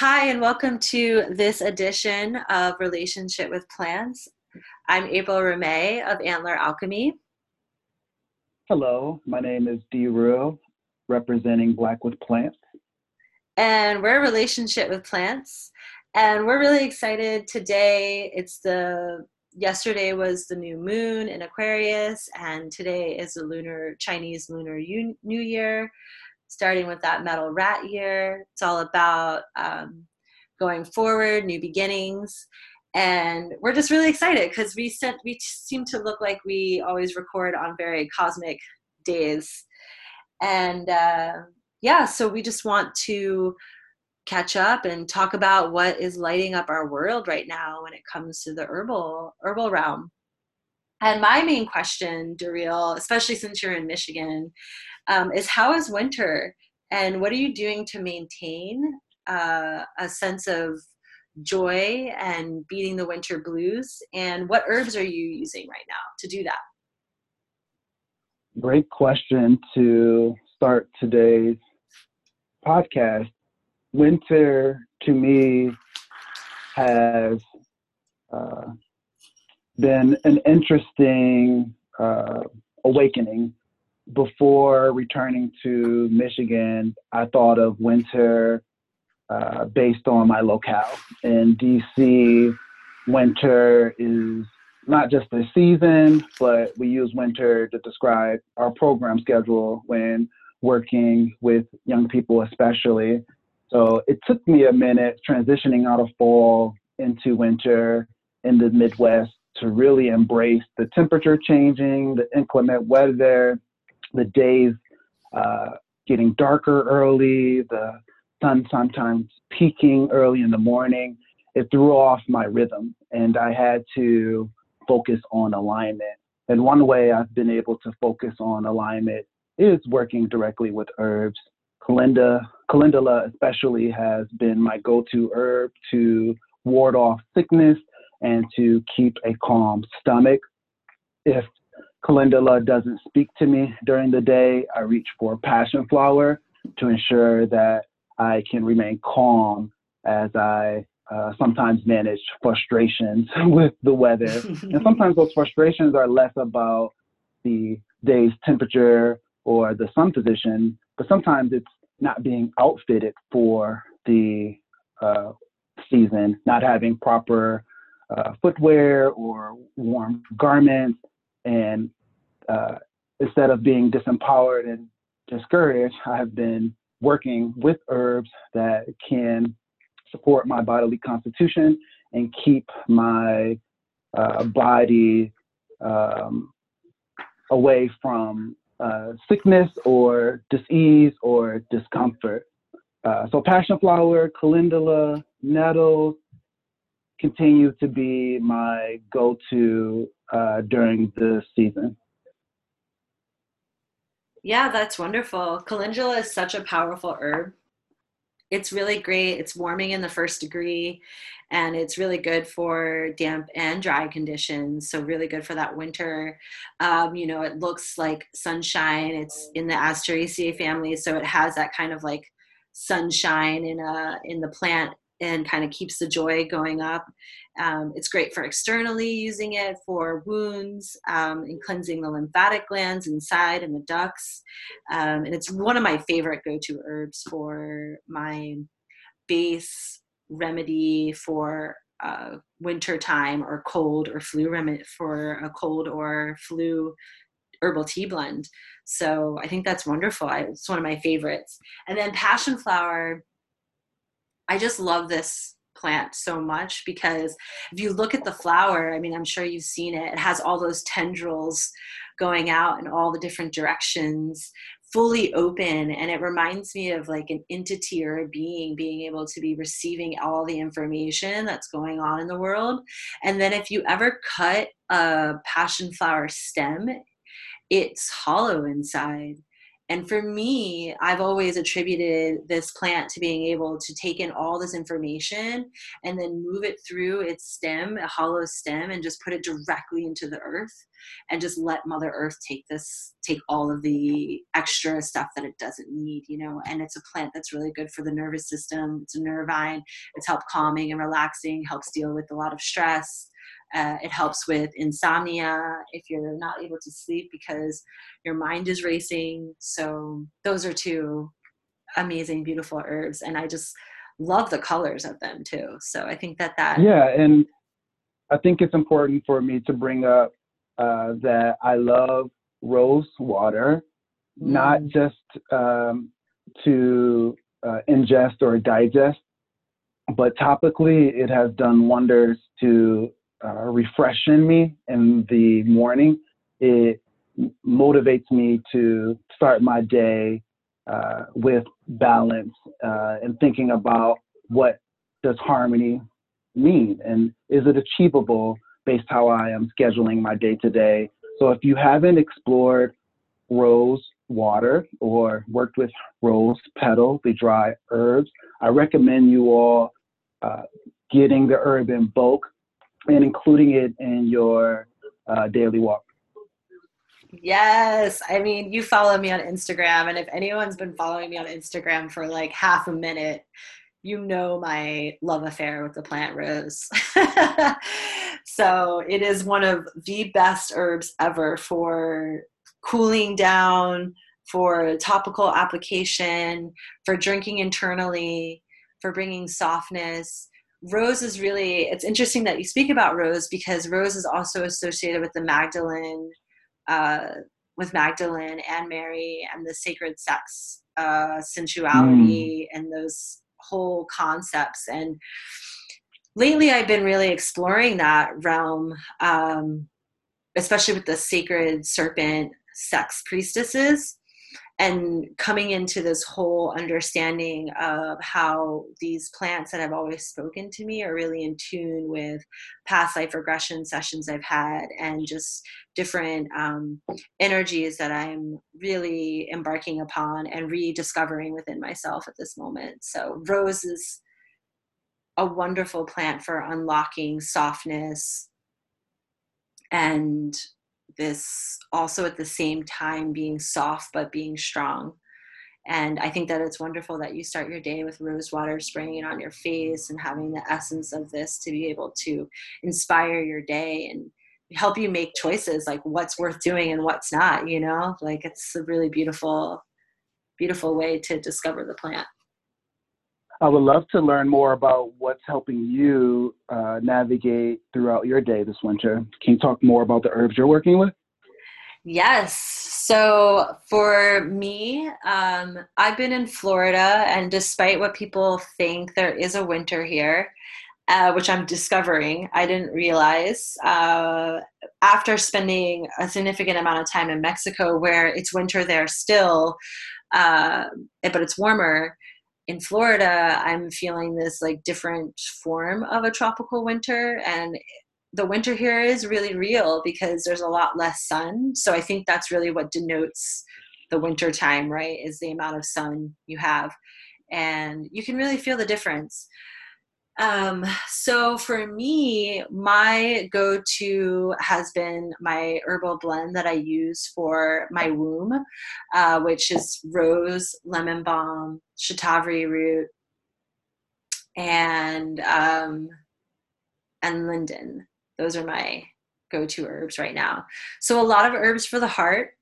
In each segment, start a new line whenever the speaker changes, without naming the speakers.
Hi, and welcome to this edition of Relationship with Plants. I'm April Ramey of Antler Alchemy.
Hello, my name is Dee Rue, representing Black with Plants.
And we're a Relationship with Plants. And we're really excited today. It's the yesterday was the new moon in Aquarius, and today is the lunar Chinese lunar New Year starting with that metal rat year. It's all about um, going forward, new beginnings. And we're just really excited because we sent we seem to look like we always record on very cosmic days. And uh, yeah, so we just want to catch up and talk about what is lighting up our world right now when it comes to the herbal herbal realm. And my main question, Daryl, especially since you're in Michigan, um, is how is winter? And what are you doing to maintain uh, a sense of joy and beating the winter blues? And what herbs are you using right now to do that?
Great question to start today's podcast. Winter to me has uh, been an interesting uh, awakening before returning to Michigan, I thought of winter uh, based on my locale. In DC, winter is not just the season, but we use winter to describe our program schedule when working with young people, especially. So it took me a minute transitioning out of fall into winter in the Midwest to really embrace the temperature changing, the inclement weather, the days uh, getting darker early, the sun sometimes peeking early in the morning. It threw off my rhythm, and I had to focus on alignment. And one way I've been able to focus on alignment is working directly with herbs. Calendula, calendula especially has been my go-to herb to ward off sickness and to keep a calm stomach. If calendula doesn't speak to me during the day, I reach for passion flower to ensure that I can remain calm as I uh, sometimes manage frustrations with the weather. and sometimes those frustrations are less about the day's temperature or the sun position, but sometimes it's not being outfitted for the uh, season, not having proper uh, footwear or warm garments, and uh, instead of being disempowered and discouraged, I have been working with herbs that can support my bodily constitution and keep my uh, body um, away from uh, sickness or disease or discomfort. Uh, so passion flower, calendula, nettles continue to be my go-to uh, during the season.
Yeah, that's wonderful. Calendula is such a powerful herb. It's really great. It's warming in the first degree and it's really good for damp and dry conditions. So, really good for that winter. Um, you know, it looks like sunshine. It's in the Asteraceae family. So, it has that kind of like sunshine in a in the plant and kind of keeps the joy going up. Um, it's great for externally using it for wounds um, and cleansing the lymphatic glands inside and the ducts. Um, and it's one of my favorite go to herbs for my base remedy for uh, winter time or cold or flu remedy for a cold or flu herbal tea blend. So I think that's wonderful. I, it's one of my favorites. And then passion flower I just love this plant so much because if you look at the flower, I mean, I'm sure you've seen it, it has all those tendrils going out in all the different directions fully open and it reminds me of like an entity or a being being able to be receiving all the information that's going on in the world. And then if you ever cut a passion flower stem it's hollow inside and for me, I've always attributed this plant to being able to take in all this information and then move it through its stem, a hollow stem, and just put it directly into the earth and just let Mother Earth take this, take all of the extra stuff that it doesn't need, you know. And it's a plant that's really good for the nervous system. It's a nervine, it's helped calming and relaxing, helps deal with a lot of stress uh, it helps with insomnia if you're not able to sleep because your mind is racing. So those are two amazing, beautiful herbs, and I just love the colors of them too. So I think that that
yeah, and I think it's important for me to bring up uh, that I love rose water, mm. not just um, to uh, ingest or digest, but topically it has done wonders to uh, refreshing me in the morning. It motivates me to start my day uh, with balance uh, and thinking about what does harmony mean and is it achievable based how I am scheduling my day to day. So if you haven't explored rose water or worked with rose petal, the dry herbs, I recommend you all uh, getting the herb in bulk and including it in your uh, daily walk.
Yes. I mean, you follow me on Instagram, and if anyone's been following me on Instagram for like half a minute, you know my love affair with the plant rose. so it is one of the best herbs ever for cooling down, for topical application, for drinking internally, for bringing softness Rose is really, it's interesting that you speak about Rose because Rose is also associated with the Magdalene, uh, with Magdalene and Mary and the sacred sex, uh, sensuality, mm. and those whole concepts. And lately I've been really exploring that realm, um, especially with the sacred serpent sex priestesses and coming into this whole understanding of how these plants that have always spoken to me are really in tune with past life regression sessions I've had and just different um, energies that I'm really embarking upon and rediscovering within myself at this moment. So, rose is a wonderful plant for unlocking softness and this also at the same time being soft but being strong. And I think that it's wonderful that you start your day with rose water spraying on your face and having the essence of this to be able to inspire your day and help you make choices like what's worth doing and what's not, you know? Like it's a really beautiful, beautiful way to discover the plant.
I would love to learn more about what's helping you uh, navigate throughout your day this winter. Can you talk more about the herbs you're working with?
Yes. So for me, um, I've been in Florida, and despite what people think, there is a winter here. Uh, which I'm discovering. I didn't realize uh, after spending a significant amount of time in Mexico, where it's winter there still, uh, but it's warmer in Florida, I'm feeling this like different form of a tropical winter. And the winter here is really real because there's a lot less sun. So I think that's really what denotes the winter time, right? Is the amount of sun you have. And you can really feel the difference. Um, so for me, my go to has been my herbal blend that I use for my womb, uh, which is rose, lemon balm, shatavari root, and um, and linden. Those are my go to herbs right now. So a lot of herbs for the heart.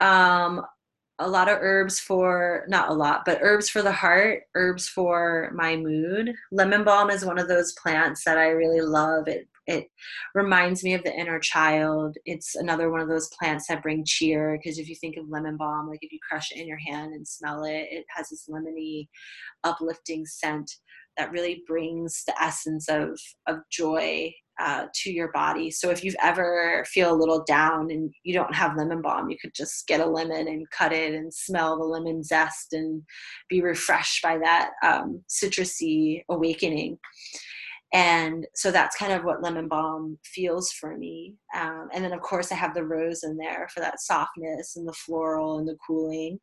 Um, a lot of herbs for not a lot but herbs for the heart herbs for my mood. Lemon balm is one of those plants that i really love. It it reminds me of the inner child. It's another one of those plants that bring cheer because if you think of lemon balm like if you crush it in your hand and smell it it has this lemony uplifting scent that really brings the essence of of joy uh, to your body. So if you've ever feel a little down and you don't have lemon balm, you could just get a lemon and cut it and smell the lemon zest and be refreshed by that um, citrusy awakening. and so that's kind of what lemon balm feels for me um, and then of course i have the rose in there for that softness and the floral and the cooling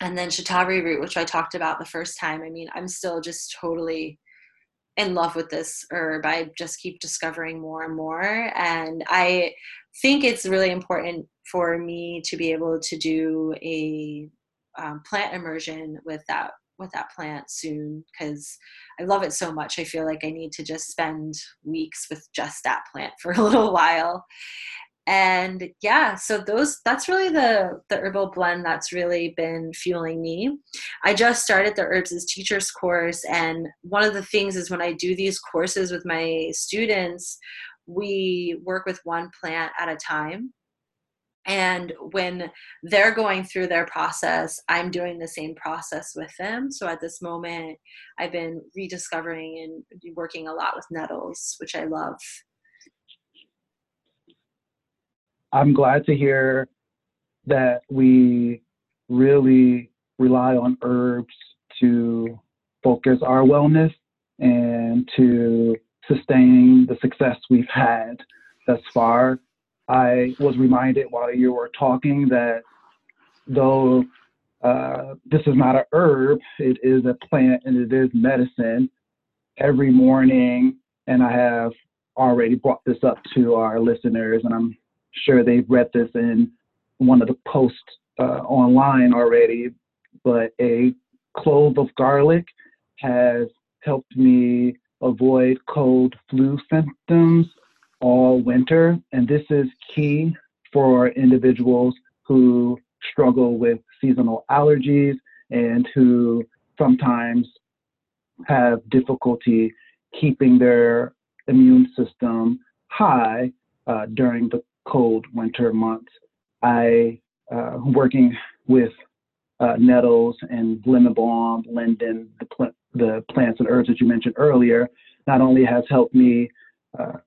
and then shatavari root which i talked about the first time i mean i'm still just totally in love with this herb i just keep discovering more and more and i think it's really important for me to be able to do a um, plant immersion with that with that plant soon because I love it so much. I feel like I need to just spend weeks with just that plant for a little while. And yeah, so those that's really the the herbal blend that's really been fueling me. I just started the herbs as teachers course and one of the things is when I do these courses with my students, we work with one plant at a time. And when they're going through their process i'm doing the same process with them. So at this moment i've been rediscovering and working a lot with nettles which i love
i'm glad to hear that we really rely on herbs to focus our wellness and to sustain the success we've had thus far I was reminded while you were talking that though uh, this is not a herb, it is a plant and it is medicine. Every morning, and I have already brought this up to our listeners, and I'm sure they've read this in one of the posts uh, online already, but a clove of garlic has helped me avoid cold flu symptoms all winter. And this is key for individuals who struggle with seasonal allergies and who sometimes have difficulty keeping their immune system high uh, during the cold winter months. I uh, working with uh, nettles and lemon linden, the, pl- the plants and herbs that you mentioned earlier, not only has helped me uh,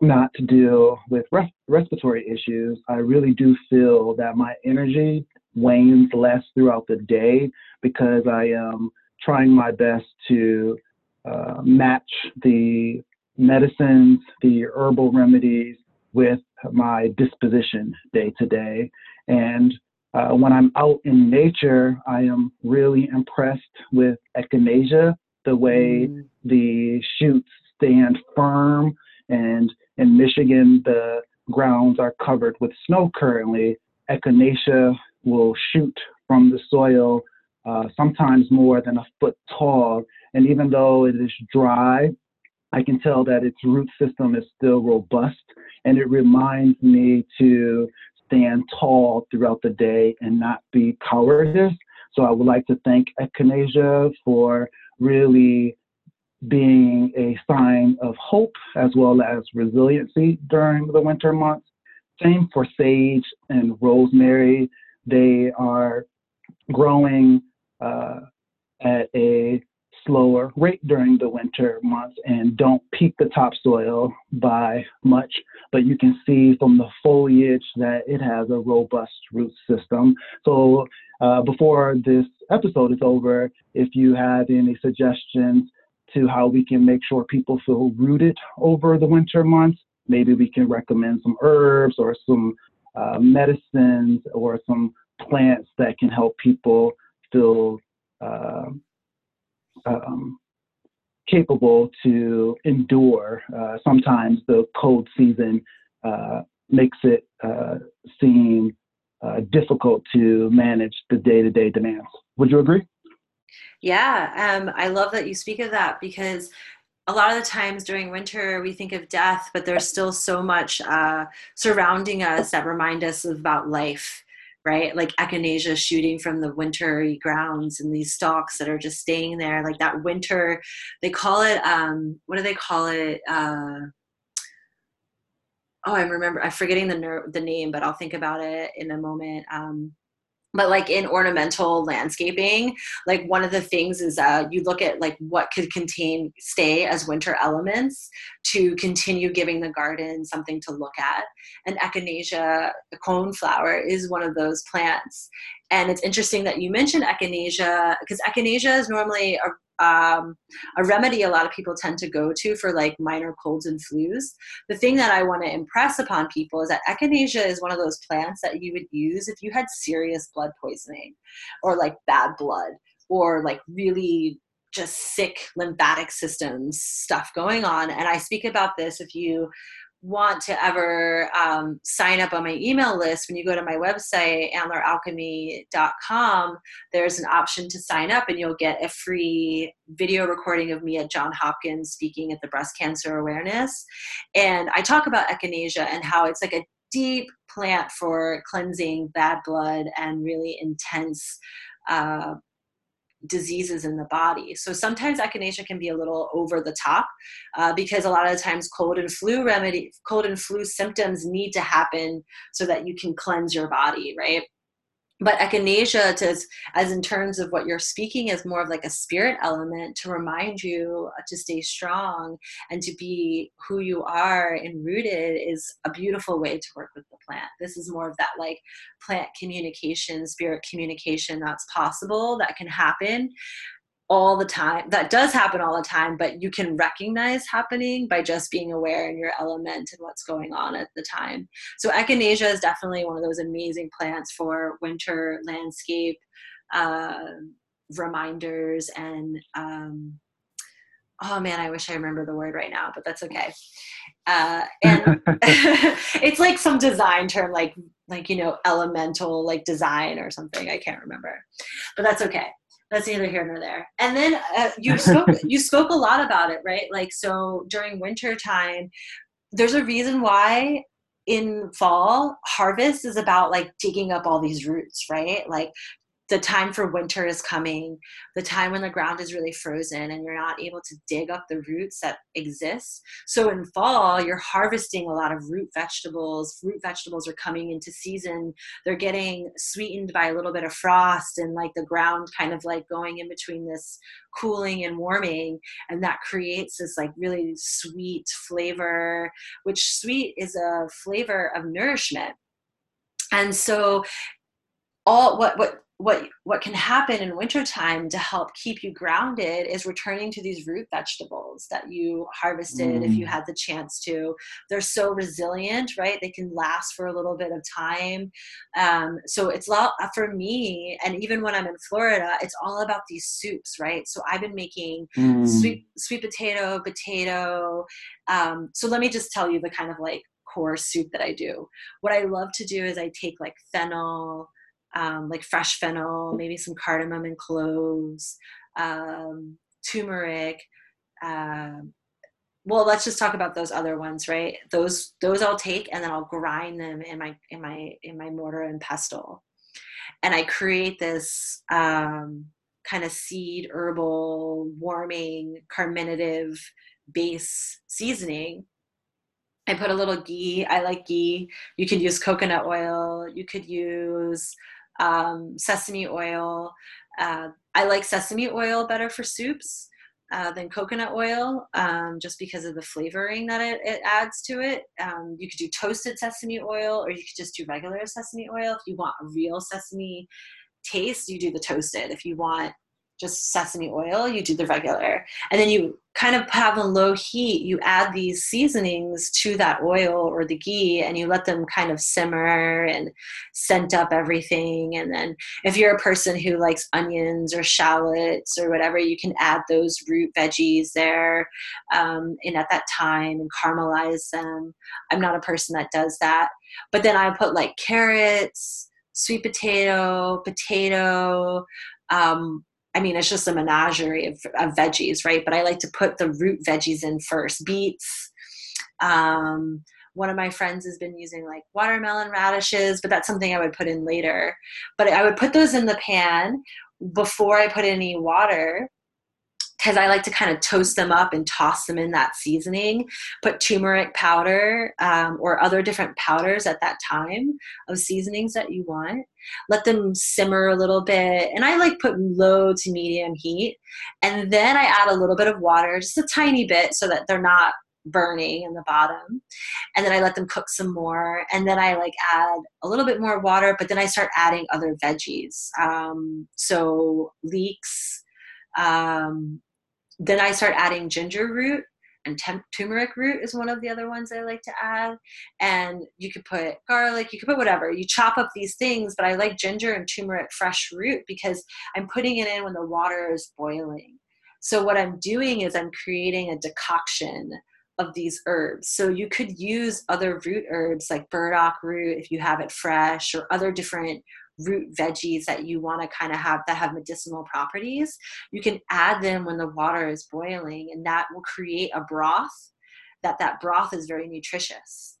not to deal with res- respiratory issues, I really do feel that my energy wanes less throughout the day because I am trying my best to uh, match the medicines, the herbal remedies with my disposition day to day. And uh, when I'm out in nature, I am really impressed with echinacea, the way mm. the shoots stand firm and in Michigan, the grounds are covered with snow currently. Echinacea will shoot from the soil uh, sometimes more than a foot tall. And even though it is dry, I can tell that its root system is still robust. And it reminds me to stand tall throughout the day and not be cowardice. So I would like to thank Echinacea for really being a sign of hope as well as resiliency during the winter months. Same for sage and rosemary. They are growing uh, at a slower rate during the winter months and don't peak the topsoil by much, but you can see from the foliage that it has a robust root system. So uh, before this episode is over, if you have any suggestions to how we can make sure people feel rooted over the winter months. Maybe we can recommend some herbs or some uh, medicines or some plants that can help people feel uh, um, capable to endure. Uh, sometimes the cold season uh, makes it uh, seem uh, difficult to manage the day to day demands. Would you agree?
Yeah, um, I love that you speak of that because a lot of the times during winter we think of death, but there's still so much uh, surrounding us that remind us about life, right? Like echinacea shooting from the wintry grounds and these stalks that are just staying there, like that winter. They call it um, what do they call it? Uh, oh, I remember. I'm forgetting the ner- the name, but I'll think about it in a moment. Um, but like in ornamental landscaping like one of the things is uh, you look at like what could contain stay as winter elements to continue giving the garden something to look at. And echinacea the cone flower is one of those plants and it's interesting that you mentioned echinacea because echinacea is normally a um, a remedy a lot of people tend to go to for like minor colds and flus. The thing that I want to impress upon people is that echinacea is one of those plants that you would use if you had serious blood poisoning or like bad blood or like really just sick lymphatic systems stuff going on. And I speak about this if you want to ever um, sign up on my email list, when you go to my website, antleralchemy.com, there's an option to sign up and you'll get a free video recording of me at John Hopkins speaking at the breast cancer awareness. And I talk about echinacea and how it's like a deep plant for cleansing bad blood and really intense uh, diseases in the body. So sometimes echinacea can be a little over the top uh, because a lot of times cold and flu remedy, cold and flu symptoms need to happen so that you can cleanse your body, right? But echinacea as in terms of what you're speaking is more of like a spirit element to remind you uh, to stay strong and to be who you are and rooted is a beautiful way to work with the plant. This is more of that like plant communication spirit communication that's possible that can happen all the time. That does happen all the time, but you can recognize happening by just being aware in your element and what's going on at the time. So echinacea is definitely one of those amazing plants for winter landscape uh, reminders and um, oh man, I wish I remember the word right now, but that's okay. Uh, and it's like some design term, like like you know elemental like design or something. I can't remember, but that's okay that's neither here nor there. And then uh, you spoke you spoke a lot about it, right? Like so during winter time, there's a reason why in fall harvest is about like digging up all these roots, right? Like the time for winter is coming, the time when the ground is really frozen and you're not able to dig up the roots that exist. So in fall, you're harvesting a lot of root vegetables. Root vegetables are coming into season. They're getting sweetened by a little bit of frost and like the ground kind of like going in between this cooling and warming. And that creates this like really sweet flavor, which sweet is a flavor of nourishment. And so all what what what what can happen in wintertime to help keep you grounded is returning to these root vegetables that you harvested mm. if you mm. had the chance to they're so resilient right they can last for a little bit of time um, so it's a lot for me and even when i'm in florida it's all about these soups right so i've been making mm. sweet sweet potato potato um, so let me just tell you the kind of like core soup that i do what i love to do is i take like fennel um, like fresh fennel, maybe some cardamom and cloves, um, turmeric. Uh, well, let's just talk about those other ones, right? Those those I'll take and then I'll grind them in my in my in my mortar and pestle, and I create this um, kind of seed herbal warming carminative base seasoning I put a little ghee. I like ghee. You could use coconut oil. You could use um, sesame oil. Uh, I like sesame oil better for soups uh, than coconut oil, um, just because of the flavoring that it, it adds to it. Um, you could do toasted sesame oil, or you could just do regular sesame oil. If you want a real sesame taste, you do the toasted. If you want just sesame oil, you do the regular. And then you kind of have a low heat, you add these seasonings to that oil or the ghee and you let them kind of simmer and scent up everything. And then if you're a person who likes onions or shallots or whatever, you can add those root veggies there um, and at that time and caramelize them. I'm not a person that does that. But then I put like carrots, sweet potato, potato, um, I mean, it's just a menagerie of, of, veggies, right? But I like to put the root veggies in first. Beets. Um, one of my friends has been using like watermelon radishes, but that's something I would put in later. But I would put those in the pan before I put any water because I like to kind of toast them up and toss them in that seasoning. Put turmeric powder um, or other different powders at that time of seasonings that you want. Let them simmer a little bit. And I like put low to medium heat. And then I add a little bit of water, just a tiny bit, so that they're not burning in the bottom and then i let them cook some more and then i like add a little bit more water but then i start adding other veggies um, so leeks um, then I start adding ginger root and turmeric root is one of the other ones I like to add. And you could put garlic, you could put whatever. You chop up these things, but I like ginger and turmeric fresh root because I'm putting it in when the water is boiling. So what I'm doing is I'm creating a decoction of these herbs. So you could use other root herbs like burdock root if you have it fresh or other different root veggies that you want to kind of have that have medicinal properties, you can add them when the water is boiling and that will create a broth that that broth is very nutritious.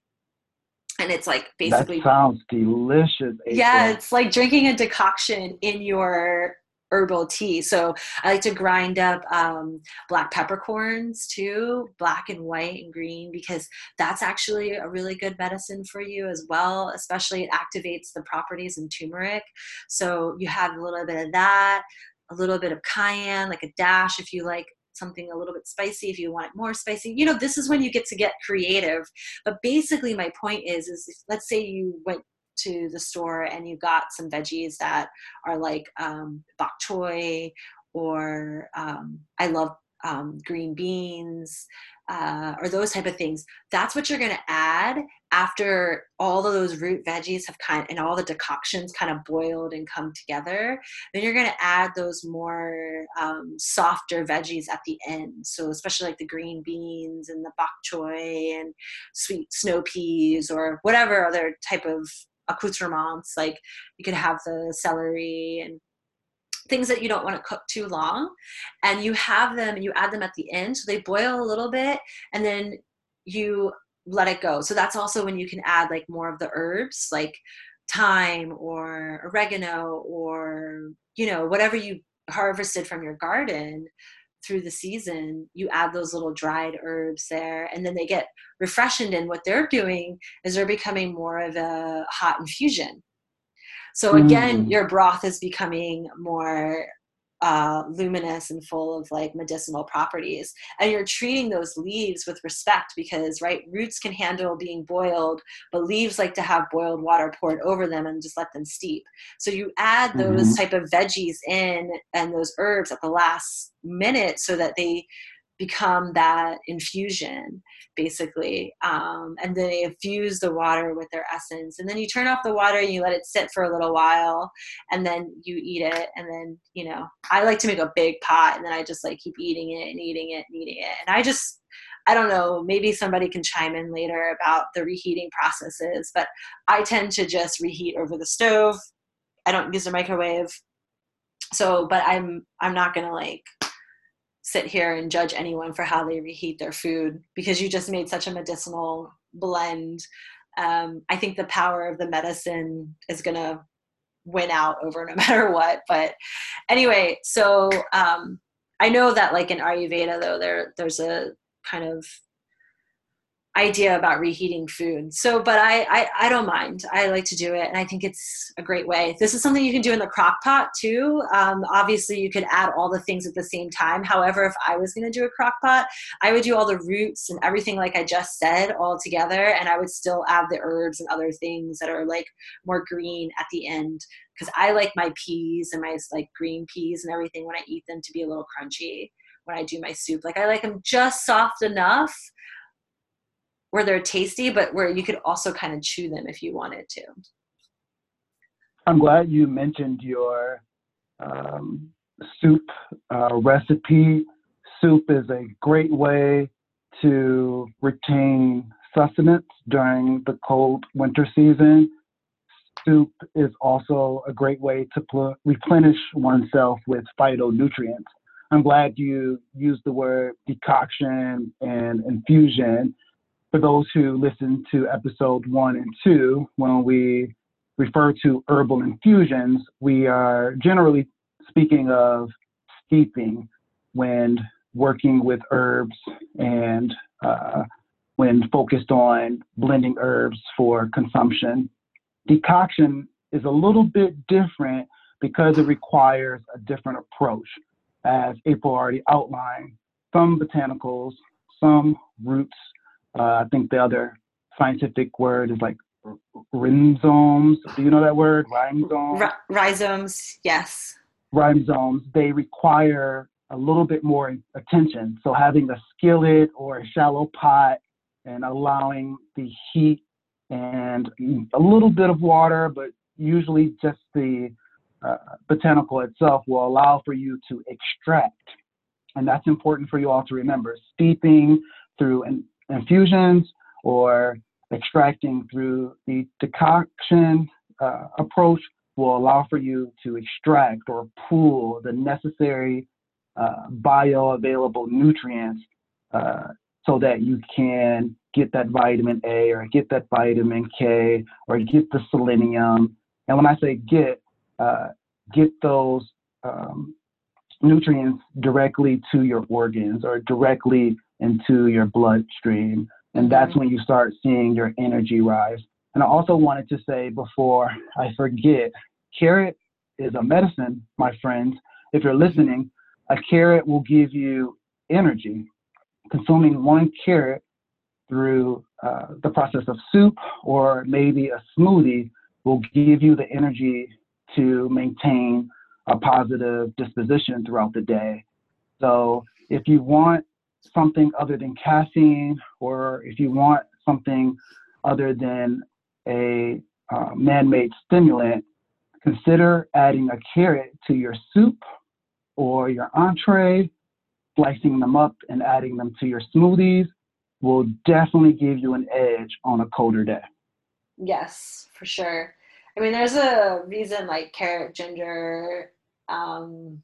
And it's like basically
That sounds delicious. April.
Yeah, it's like drinking a decoction in your herbal tea. So I like to grind up um, black peppercorns too, black and white and green, because that's actually a really good medicine for you as well. Especially it activates the properties in turmeric. So you have a little bit of that, a little bit of cayenne, like a dash if you like something a little bit spicy if you want it more spicy you know this is when you get to get creative but basically my point is is if, let's say you went to the store and you got some veggies that are like um, bok choy or um, I love um, green beans uh, or those type of things. That's what you're going to add after all of those root veggies have kind of, and all the decoctions kind of boiled and come together. Then you're going to add those more um, softer veggies at the end. So especially like the green beans and the bok choy and sweet snow peas or whatever other type of accoutrements. Like you could have the celery and things that you don't want to cook too long. And you have them and you add them at the end. So they boil a little bit and then you let it go. So that's also when you can add like more of the herbs like thyme or oregano or, you know, whatever you harvested from your garden through the season, you add those little dried herbs there, and then they get refreshened. And what they're doing is they're becoming more of a hot infusion. So again, mm. your broth is becoming more uh, luminous and full of like medicinal properties. And you're treating those leaves with respect because, right, roots can handle being boiled, but leaves like to have boiled water poured over them and just let them steep. So you add those mm-hmm. type of veggies in and those herbs at the last minute so that they become that infusion basically. Um, and then they infuse the water with their essence. And then you turn off the water and you let it sit for a little while and then you eat it. And then you know i like to make a big pot and then i just like keep eating it and eating it and eating it. And i just i don't know maybe somebody can chime in later about the reheating processes but i tend to just reheat over the stove. I don't use a microwave. So but i'm i'm not gonna like sit here and judge anyone for how they reheat their food because you just made such a medicinal blend. Um, I think the power of the medicine is going to win out over no matter what. But anyway, so um, I know that like in Ayurveda though, there there's a kind of idea about reheating food. So, but I, I, I don't mind. I like to do it, and I think it's a great way. This is something you can do in the crock pot too. Um, obviously, you could add all the things at the same time. However, if I was going to do a crock pot, I would do all the roots and everything like I just said all together, and I would still add the herbs and other things that are like more green at the end because I like my peas and my like green peas and everything when I eat them to be a little crunchy when I do my soup. Like I like them just soft enough where they're tasty, but where you could also kind of chew them if you wanted to.
I'm glad you mentioned your um, soup uh, recipe. Soup is a great way to retain sustenance during the cold winter season. Soup is also a great way to pl- replenish oneself with phytonutrients. I'm glad you used the word decoction and infusion for those who listened to episode one and two, when we refer to herbal infusions, we are generally speaking of steeping when working with herbs and uh, when focused on blending herbs for consumption. Decoction is a little bit different because it requires a different approach. As April already outlined, some botanicals, some roots I think the other scientific word is like rhizomes. Do you know that word? Rhizomes.
R- rhizomes, yes.
Rhizomes. They require a little bit more attention. So having a skillet or a shallow pot and allowing the heat and a little bit of water, but usually just the uh, botanical itself will allow for you to extract. And that's important for you all to remember. Steeping through in, infusions or extracting through the decoction uh, approach will allow for you to extract or pool the necessary uh, bioavailable nutrients uh, so that you can get that vitamin A or get that vitamin K or get the selenium. And when I say get, uh, get those um, nutrients directly to your organs or directly into your bloodstream. And that's mm-hmm. when you start seeing your energy rise. And I also wanted to say before I forget, carrot is a medicine, my friends. If you're listening, a carrot will give you energy. Consuming one carrot through uh, the process of soup or maybe a smoothie will give you the energy to maintain a positive disposition throughout the day. So if you want something other than caffeine or if you want something other than a uh, man-made stimulant, consider adding a carrot to your soup or your entree, slicing them up and adding them to your smoothies will definitely give you an edge on a colder day.
Yes, for sure. I mean, there's a reason like carrot, ginger, um,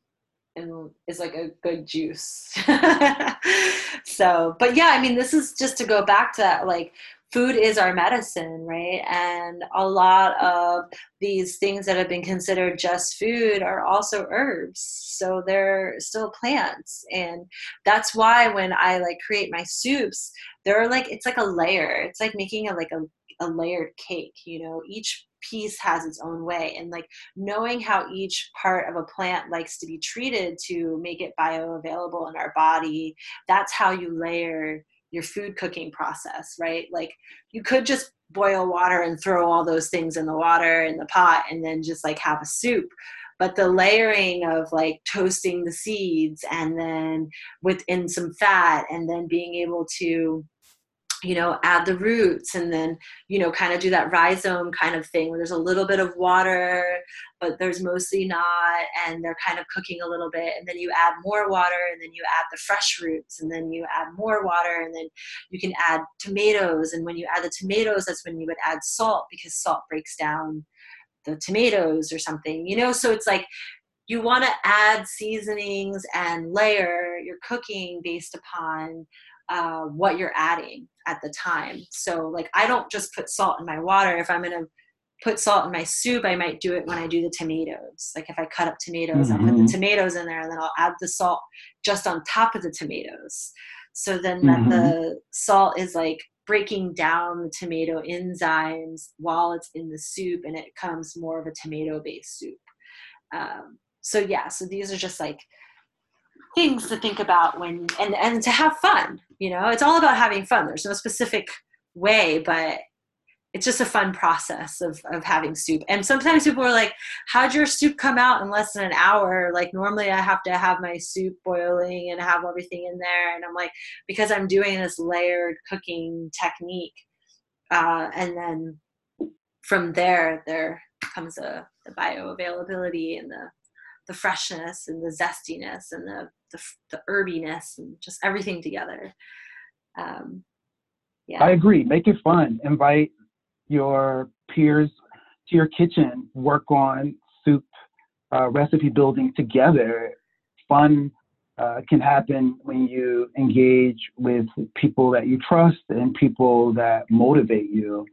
and is like a good juice. so, but yeah, I mean, this is just to go back to that, like food is our medicine, right? And a lot of these things that have been considered just food are also herbs. So they're still plants. And that's why when I like create my soups, they're like it's like a layer. It's like making a like a, a layered cake, you know. Each piece has its own way and like knowing how each part of a plant likes to be treated to make it bioavailable in our body that's how you layer your food cooking process, right? Like you could just boil water and throw all those things in the water in the pot and then just like have a soup. But the layering of like toasting the seeds and then within some fat and then being able to you know add the roots and then you know kind of do that rhizome kind of thing where there's a little bit of water but there's mostly not and they're kind of cooking a little bit and then you add more water and then you add the fresh roots and then you add more water and then you can add tomatoes and when you add the tomatoes that's when you would add salt because salt breaks down the tomatoes or something you know? So it's like you want to add seasonings and layer your cooking based upon uh, what you're adding at the time. So, like, I don't just put salt in my water. If I'm going to put salt in my soup, I might do it when I do the tomatoes. Like, if I cut up tomatoes, mm-hmm. I'll put the mm-hmm. tomatoes in there and then I'll add the salt just on top of the tomatoes. So then mm-hmm. that the salt is like breaking down the tomato enzymes while it's in the soup and it becomes more of a tomato based soup. Um, so, yeah, so these are just like things to think about when and and to have fun you know? It's all about having fun. There's no specific way but it's just a fun process of, of having soup. And sometimes people are like how'd your soup come out in less than an hour? Like normally i have to have my soup boiling and have everything in there and i'm like because i'm doing this layered cooking technique uh, and then from there there comes a the bioavailability and the the freshness and the zestiness and the the, the herbiness and just everything together. Um,
yeah. I agree. Make it fun. Invite your peers to your kitchen. Work on soup uh, recipe building together. Fun uh, can happen when you engage with people that you trust and people that motivate you.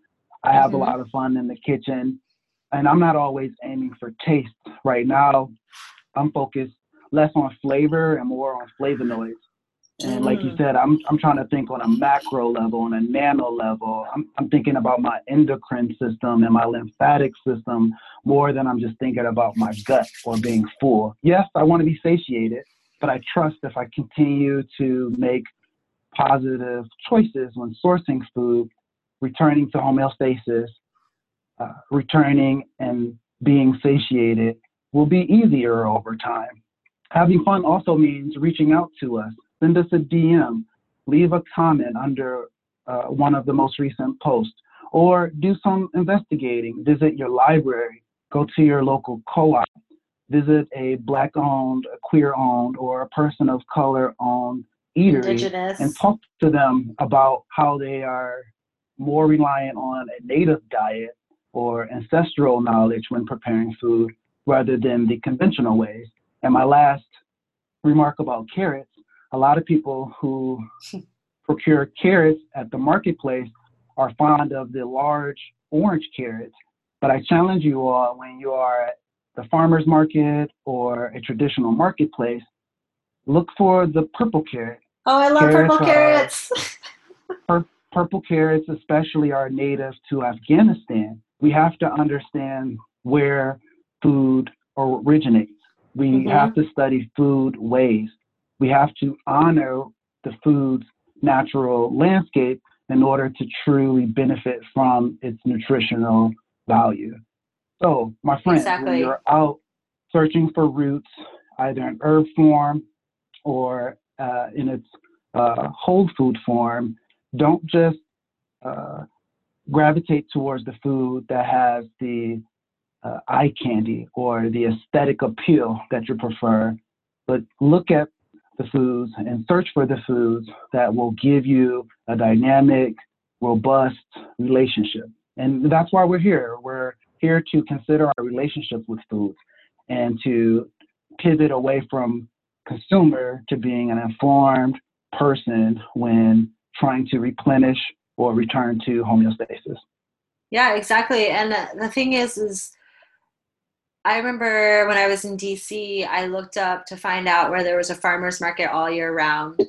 I have mm-hmm. a lot of fun in the kitchen, and I'm not always aiming for taste. Right now, I'm focused less on flavor and more on flavonoids. And like you mm. said, I'm I'm trying to think on a macro level, on a nano level. I'm I'm thinking about my endocrine system and my lymphatic system more than I'm just thinking about my gut or being full. Yes, I want to be satiated, but I trust if I continue to make positive choices when sourcing food, returning to homeostasis, uh, returning and being satiated will be easier over time. Having fun also means reaching out to us. Send us a DM, leave a comment under uh, one of the most recent posts, or do some investigating. Visit your library, go to your local co op, visit a black owned, a queer owned, or a person of color owned eatery
Indigenous.
and talk to them about how they are more reliant on a native diet or ancestral knowledge when preparing food rather than the conventional ways. And my last remark about carrots a lot of people who procure carrots at the marketplace are fond of the large orange carrots. But I challenge you all when you are at the farmer's market or a traditional marketplace, look for the purple carrot.
Oh, I love
Carrots
purple
are-
carrots.
Pur- purple carrots, especially, are native to Afghanistan. We have to understand where food originates. We
Mhm.
have to study food ways. We have to honor the food's natural landscape in order to truly benefit from its nutritional value. So, my friends, when
Exactly.
you're out searching for roots, either in herb form or uh, in its uh, whole food form, don't just uh, gravitate towards the food that has the uh, eye candy or the aesthetic appeal that you prefer, but look at the foods and search for the foods that will give you a dynamic, robust relationship. And that's why we're here. We're here to consider our relationships with foods and to pivot away from consumer to being an informed person when trying to replenish or return to homeostasis.
Yeah, exactly. And the thing is, is I remember when I was in DC, I looked up to find out where there was a farmer's market all year round.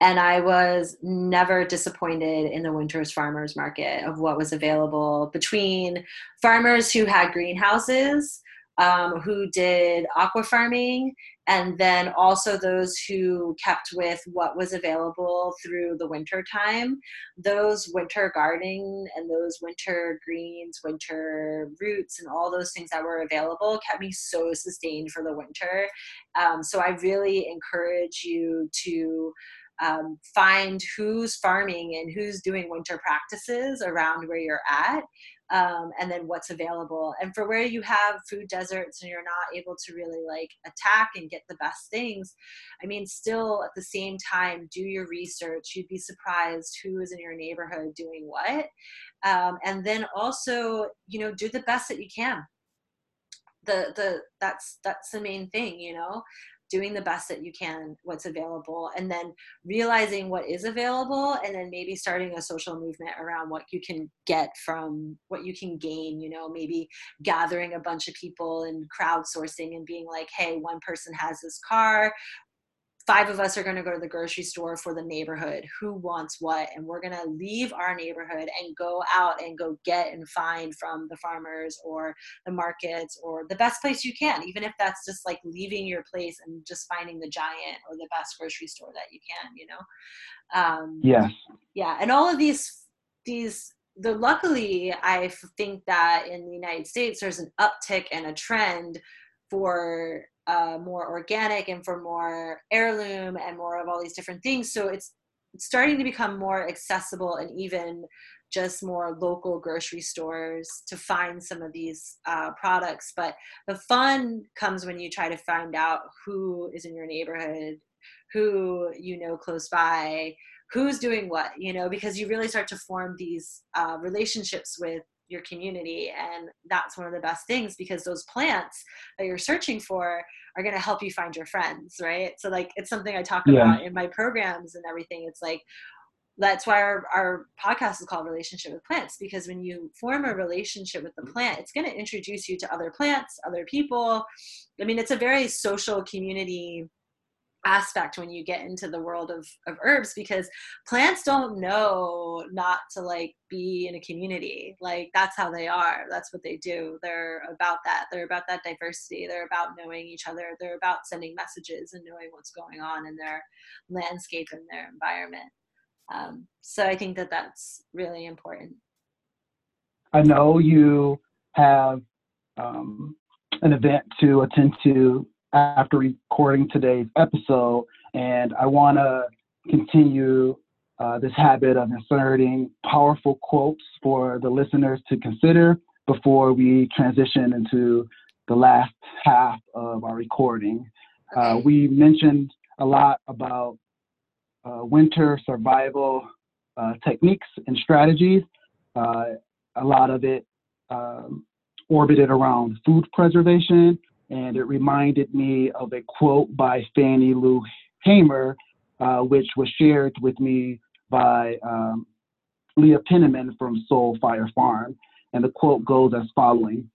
And I was never disappointed in the winter's farmers market of what was available between farmers who had greenhouses, um, who did aqua farming, and then also those who kept with what was available through the winter time those winter gardening and those winter greens winter roots and all those things that were available kept me so sustained for the winter. Um, so i really encourage you to um, find who's farming and who's doing winter practices around where you're at um, and then what's available. And for where you have food deserts and you're not able to really like attack and get the best things i mean still at the same time do your research. You'd be surprised who is in your neighborhood doing what. Um, and then also you know do the best that you can. The the that's that's the main thing you know doing the best that you can what's available and then realizing what is available and then maybe starting a social movement around what you can get from what you can gain you know maybe gathering a bunch of people and crowdsourcing and being like hey one person has this car five of us are going to go to the grocery store for the neighborhood. Who wants what? And we're going to leave our neighborhood and go out and go get and find from the farmers or the markets or the best place you can even if that's just like leaving your place and just finding the giant or the best grocery store that you can you know? Um,
Yes.
yeah and all of these these the luckily i think that in the united states there's an uptick and a trend for uh, more organic and for more heirloom and more of all these different things. So it's it's starting to become more accessible and even just more local grocery stores to find some of these uh, products. But the fun comes when you try to find out who is in your neighborhood who you know close by who's doing what you know because you really start to form these uh, relationships with your community and that's one of the best things because those plants that you're searching for are going to help you find your friends right? So like it's something i talk
Yeah.
about in my programs and everything. It's like that's why our, our podcast is called relationship with plants because when you form a relationship with the plant it's going to introduce you to other plants other people. I mean it's a very social community aspect when you get into the world of, of herbs because plants don't know not to like be in a community. Like that's how they are. That's what they do. They're about that. They're about that diversity. They're about knowing each other. They're about sending messages and knowing what's going on in their landscape and their environment. Um, so i think that that's really important.
I know you have um, an event to attend to after recording today's episode, and I want to continue uh, this habit of inserting powerful quotes for the listeners to consider before we transition into the last half of our recording. Uh, okay. Uh, we mentioned a lot about uh, winter survival uh, techniques and strategies. Uh, a lot of it um, orbited around food preservation, and it reminded me of a quote by Fannie Lou Hamer, uh, which was shared with me by um, Leah Penniman from Soul Fire Farm. And the quote goes as following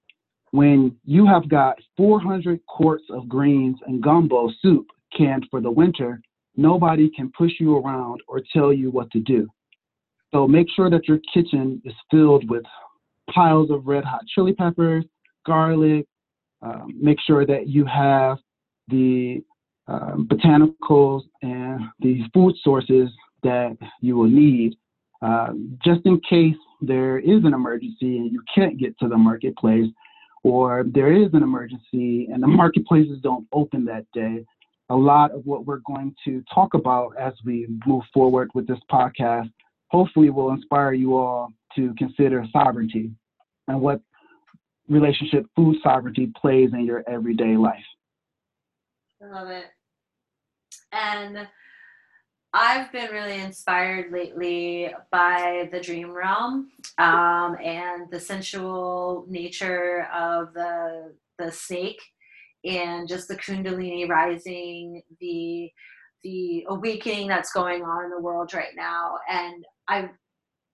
When you have got 400 quarts of greens and gumbo soup canned for the winter, nobody can push you around or tell you what to do. So make sure that your kitchen is filled with piles of red hot chili peppers, garlic. Um, make sure that you have the um, botanicals and the food sources that you will need uh, just in case there is an emergency and you can't get to the marketplace or there is an emergency and the marketplaces don't open that day. A lot of what we're going to talk about as we move forward with this podcast hopefully will inspire you all to consider sovereignty and what relationship food sovereignty plays in your everyday life.
I love it. And I've been really inspired lately by the dream realm um, and the sensual nature of the the snake and just the kundalini rising, the the awakening that's going on in the world right now. And I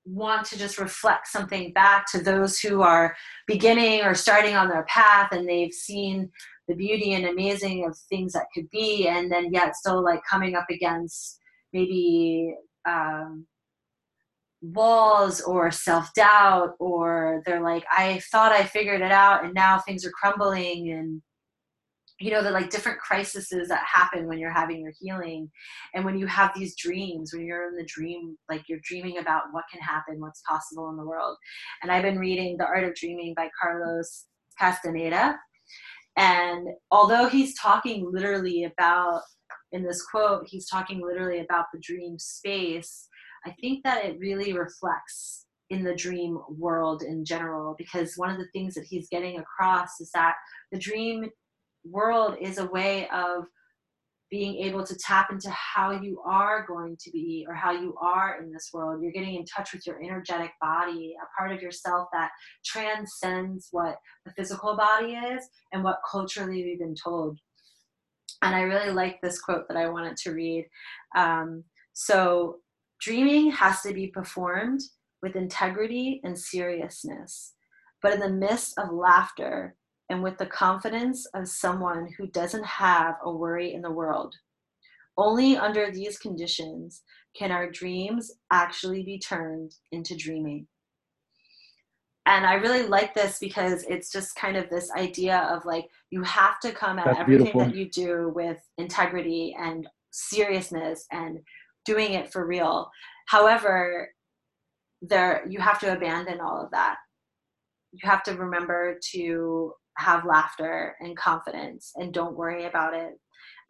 want to just reflect something back to those who are beginning or starting on their path and they've seen the beauty and amazing of things that could be and then yet still like coming up against maybe um, walls or self-doubt or they're like i thought i figured it out and now things are crumbling and you know the like different crises that happen when you're having your healing and when you have these dreams when you're in the dream like you're dreaming about what can happen what's possible in the world. And i've been reading the art of dreaming by carlos castaneda. And although he's talking literally about in this quote he's talking literally about the dream space i think that it really reflects in the dream world in general because one of the things that he's getting across is that the dream world is a way of being able to tap into how you are going to be or how you are in this world. You're getting in touch with your energetic body, a part of yourself that transcends what the physical body is and what culturally we've been told. And I really like this quote that I wanted to read. Um, so, dreaming has to be performed with integrity and seriousness, but in the midst of laughter and with the confidence of someone who doesn't have a worry in the world. Only under these conditions can our dreams actually be turned into dreaming. And I really like this because it's just kind of this idea of like you have to come at That's everything beautiful. that you do with integrity and seriousness and doing it for real. However, there you have to abandon all of that. You have to remember to have laughter and confidence and don't worry about it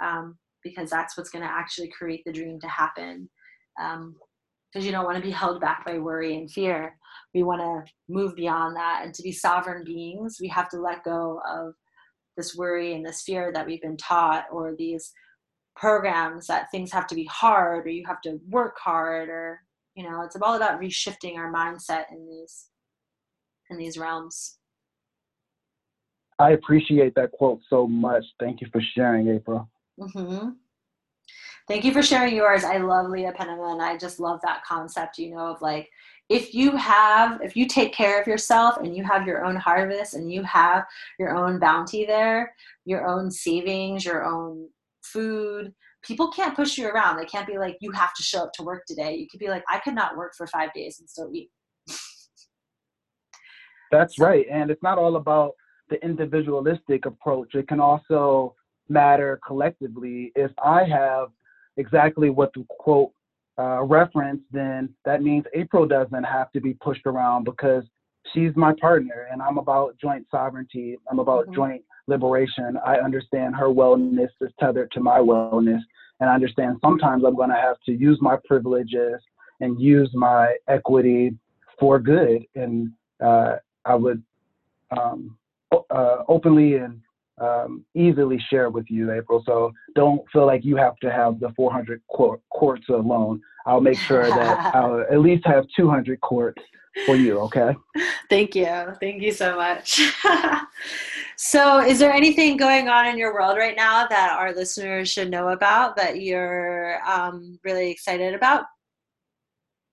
um, because that's what's going to actually create the dream to happen. Because um, you don't want to be held back by worry and fear. We want to move beyond that and to be sovereign beings we have to let go of this worry and this fear that we've been taught or these programs that things have to be hard or you have to work hard or you know it's all about reshifting our mindset in these in these realms
I appreciate that quote so much. Thank you for sharing, April.
Mm-hmm. Thank you for sharing yours. I love Leah Penniman. I just love that concept, you know, of like, if you have, if you take care of yourself and you have your own harvest and you have your own bounty there, your own savings, your own food, people can't push you around. They can't be like, you have to show up to work today. You could be like, I could not work for five days and still eat.
That's so, right. And it's not all about the individualistic approach. It can also matter collectively. If I have exactly what the quote uh, reference, then that means April doesn't have to be pushed around because she's my partner and I'm about joint sovereignty. I'm about mm-hmm. joint liberation. I understand her wellness is tethered to my wellness. And I understand sometimes I'm going to have to use my privileges and use my equity for good. And uh, I would um, uh, openly and um, easily share with you, April. So don't feel like you have to have the 400 quarts alone. I'll make sure that I'll at least have 200 quarts for you. Okay.
Thank you. Thank you so much. so, is there anything going on in your world right now that our listeners should know about that you're um, really excited about?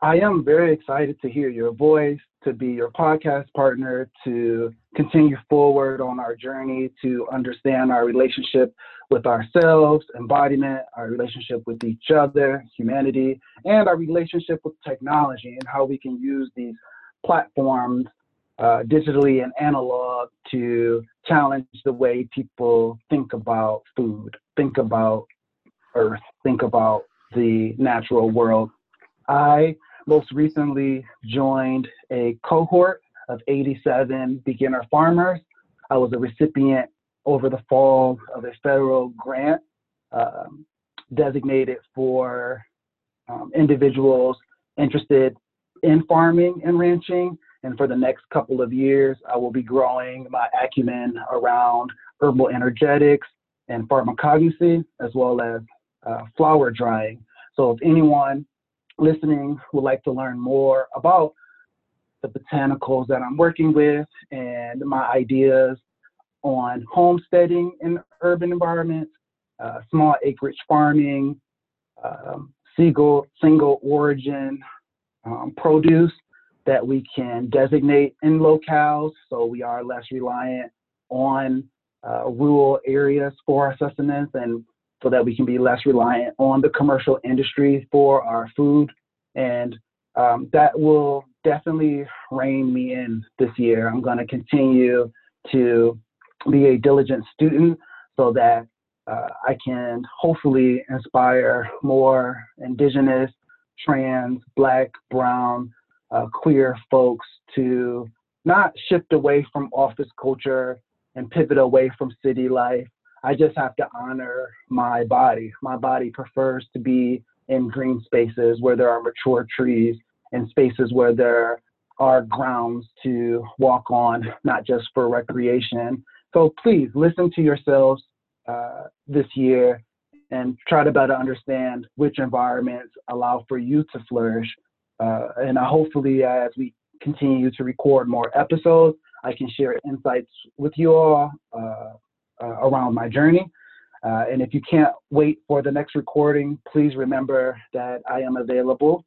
I am very excited to hear your voice, to be your podcast partner, to continue forward on our journey to understand our relationship with ourselves, embodiment, our relationship with each other, humanity, and our relationship with technology and how we can use these platforms uh, digitally and analog to challenge the way people think about food, think about earth, think about the natural world. I most recently joined a cohort of 87 beginner farmers. I was a recipient over the fall of a federal grant um, designated for um, individuals interested in farming and ranching. And for the next couple of years, I will be growing my acumen around herbal energetics and pharmacognosy, as well as uh, flower drying. So if anyone listening who would like to learn more about the botanicals that I'm working with and my ideas on homesteading in urban environments, uh, small acreage farming, um, single, single origin um, produce that we can designate in locales so we are less reliant on uh, rural areas for our sustenance and so that we can be less reliant on the commercial industry for our food. And um, that will definitely rein me in this year. I'm going to continue to be a diligent student so that uh, I can hopefully inspire more indigenous, trans, black, brown, uh, queer folks to not shift away from office culture and pivot away from city life. I just have to honor my body. My body prefers to be in green spaces where there are mature trees and spaces where there are grounds to walk on, not just for recreation. So please listen to yourselves uh, this year and try to better understand which environments allow for you to flourish. Uh, and hopefully, as we continue to record more episodes, I can share insights with you all uh, around my journey. Uh, and if you can't wait for the next recording, please remember that I am available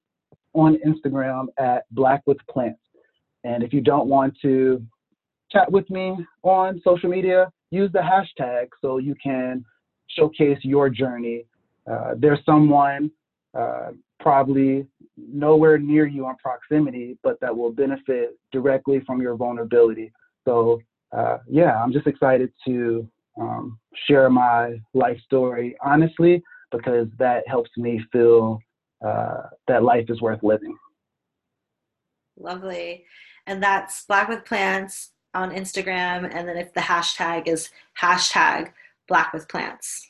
on Instagram at Black with Plants. And if you don't want to chat with me on social media, use the hashtag so you can showcase your journey. Uh, there's someone uh, probably nowhere near you on proximity, but that will benefit directly from your vulnerability. So, uh, yeah, I'm just excited to um, share my life story honestly because that helps me feel uh, that life is worth living.
Lovely. And that's Black with Plants on Instagram. And then if the hashtag is hashtag Black with Plants.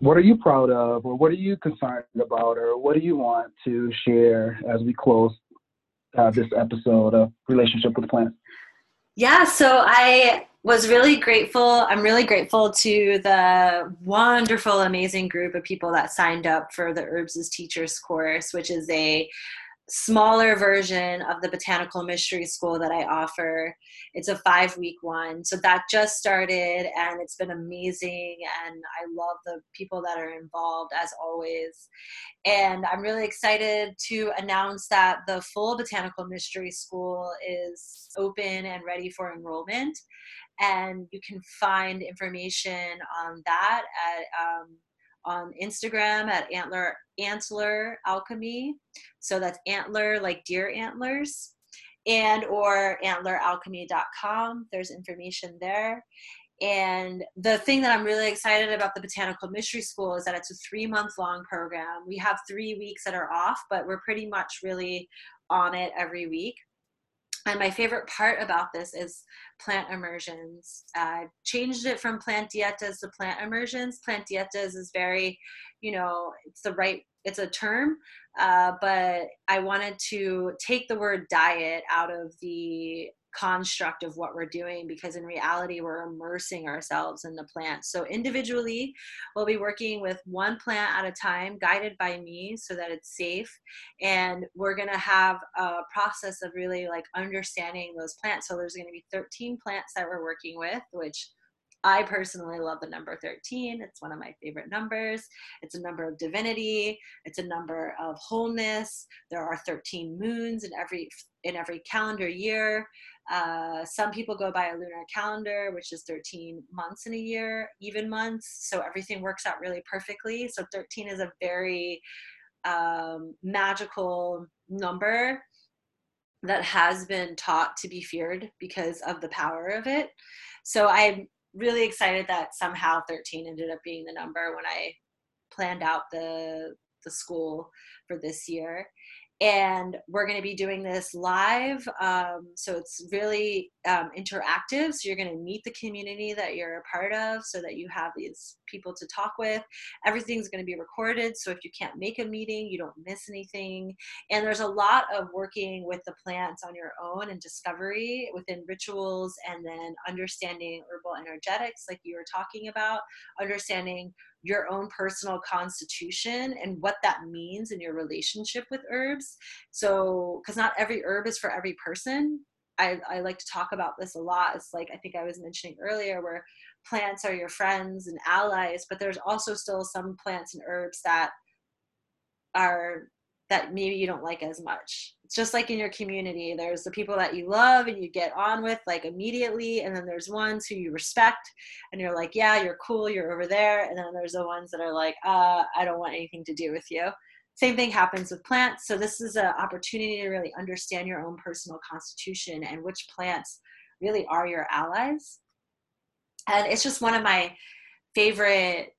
What are you proud of, or what are you concerned about, or what do you want to share as we close uh, this episode of Relationship with Plants?
Yeah, so I was really grateful. I'm really grateful to the wonderful, amazing group of people that signed up for the Herbs as Teachers course, which is a smaller version of the botanical mystery school that I offer. It's a five week one. So that just started and it's been amazing. And I love the people that are involved as always. And I'm really excited to announce that the full botanical mystery school is open and ready for enrollment. And you can find information on that at um, on Instagram at antler antler alchemy. So that's antler like deer antlers and or antleralchemy.com. There's information there. And the thing that I'm really excited about the Botanical Mystery School is that it's a three month long program. We have three weeks that are off, but we're pretty much really on it every week. And my favorite part about this is plant immersions. I uh, changed it from plant dietas to plant immersions. Plant dietas is very, you know, it's the right, it's a term, uh, but I wanted to take the word diet out of the construct of what we're doing because in reality we're immersing ourselves in the plant so individually we'll be working with one plant at a time guided by me so that it's safe and we're going to have a process of really like understanding those plants so there's going to be 13 plants that we're working with which I personally love the number 13. It's one of my favorite numbers. It's a number of divinity. It's a number of wholeness. There are 13 moons in every in every calendar year. Uh, some people go by a lunar calendar, which is 13 months in a year, even months. So everything works out really perfectly. So 13 is a very um, magical number that has been taught to be feared because of the power of it. So I'm really excited that somehow 13 ended up being the number when I planned out the the school for this year and we're going to be doing this live um, so it's really um, interactive so you're going to meet the community that you're a part of so that you have these people to talk with. Everything's going to be recorded so if you can't make a meeting you don't miss anything. And there's a lot of working with the plants on your own and discovery within rituals and then understanding herbal energetics like you were talking about understanding your own personal constitution and what that means in your relationship with herbs. So, because not every herb is for every person. I, I like to talk about this a lot. It's like I think I was mentioning earlier, where plants are your friends and allies, but there's also still some plants and herbs that are that maybe you don't like as much. It's just like in your community, there's the people that you love and you get on with like immediately, and then there's ones who you respect and you're like, yeah, you're cool, you're over there, and then there's the ones that are like, uh, I don't want anything to do with you. Same thing happens with plants. So this is an opportunity to really understand your own personal constitution and which plants really are your allies. And it's just one of my favorite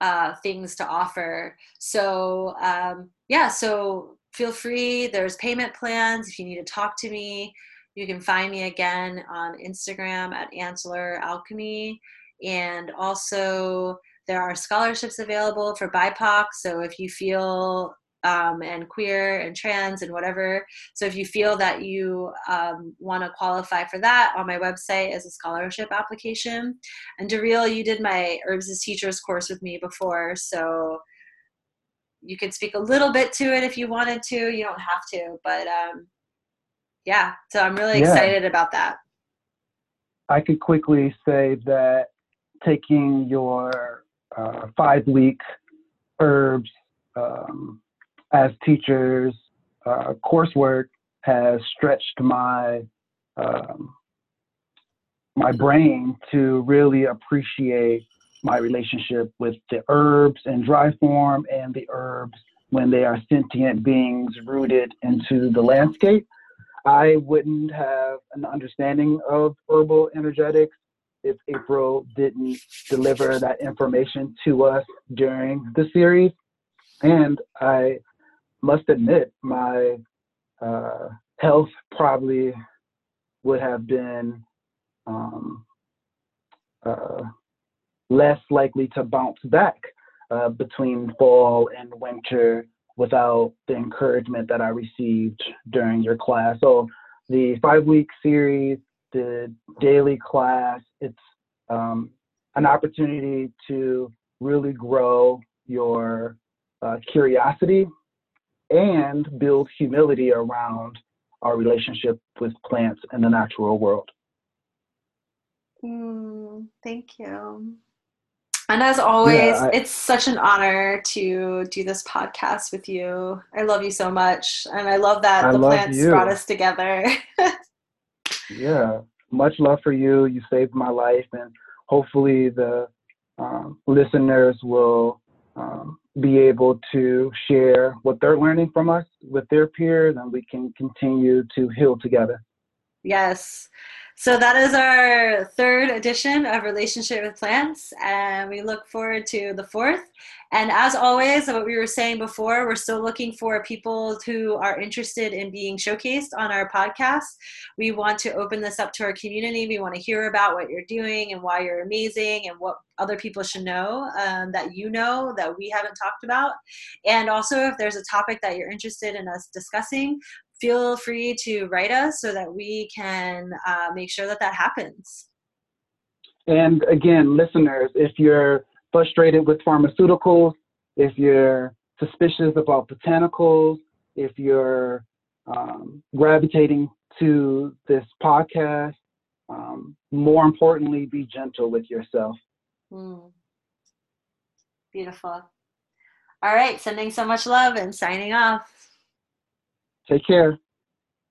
uh, things to offer. So um, yeah, so feel free. There's payment plans. If you need to talk to me, you can find me again on Instagram at Antler Alchemy. And also, there are scholarships available for BIPOC. So if you feel um, and queer and trans and whatever. So if you feel that you um, want to qualify for that, on my website is a scholarship application. And Daryl, you did my Herbs as Teachers course with me before, so you could speak a little bit to it if you wanted to. You don't have to, but um, yeah. So I'm really yeah. excited about that.
I could quickly say that taking your uh, five week herbs um, as teachers uh, coursework has stretched my um, my brain to really appreciate my relationship with the herbs in dry form and the herbs when they are sentient beings rooted into the landscape. I wouldn't have an understanding of herbal energetics if April didn't deliver that information to us during the series. And I must admit, my uh, health probably would have been um, uh, less likely to bounce back uh, between fall and winter without the encouragement that I received during your class. So the five week series, the daily class, it's um, an opportunity to really grow your uh, curiosity and build humility around our relationship with plants and the natural world.
Mm, thank you. And as always, yeah, I, it's such an honor to do this podcast with you. I love you so much. And I love that I the love plants you. brought us together.
yeah. Much love for you. You saved my life. And hopefully, the um, listeners will um, be able to share what they're learning from us with their peers, and we can continue to heal together.
Yes. So that is our third edition of Relationship with Plants, and we look forward to the fourth. And as always, what we were saying before, we're still looking for people who are interested in being showcased on our podcast. We want to open this up to our community. We want to hear about what you're doing and why you're amazing and what other people should know um, that you know that we haven't talked about. And also, if there's a topic that you're interested in us discussing, feel free to write us so that we can uh, make sure that that happens.
And again, listeners, if you're frustrated with pharmaceuticals, if you're suspicious about botanicals, if you're um, gravitating to this podcast, um, more importantly, be gentle with yourself. Mm.
Beautiful. All right, sending so much love and signing off.
Take care.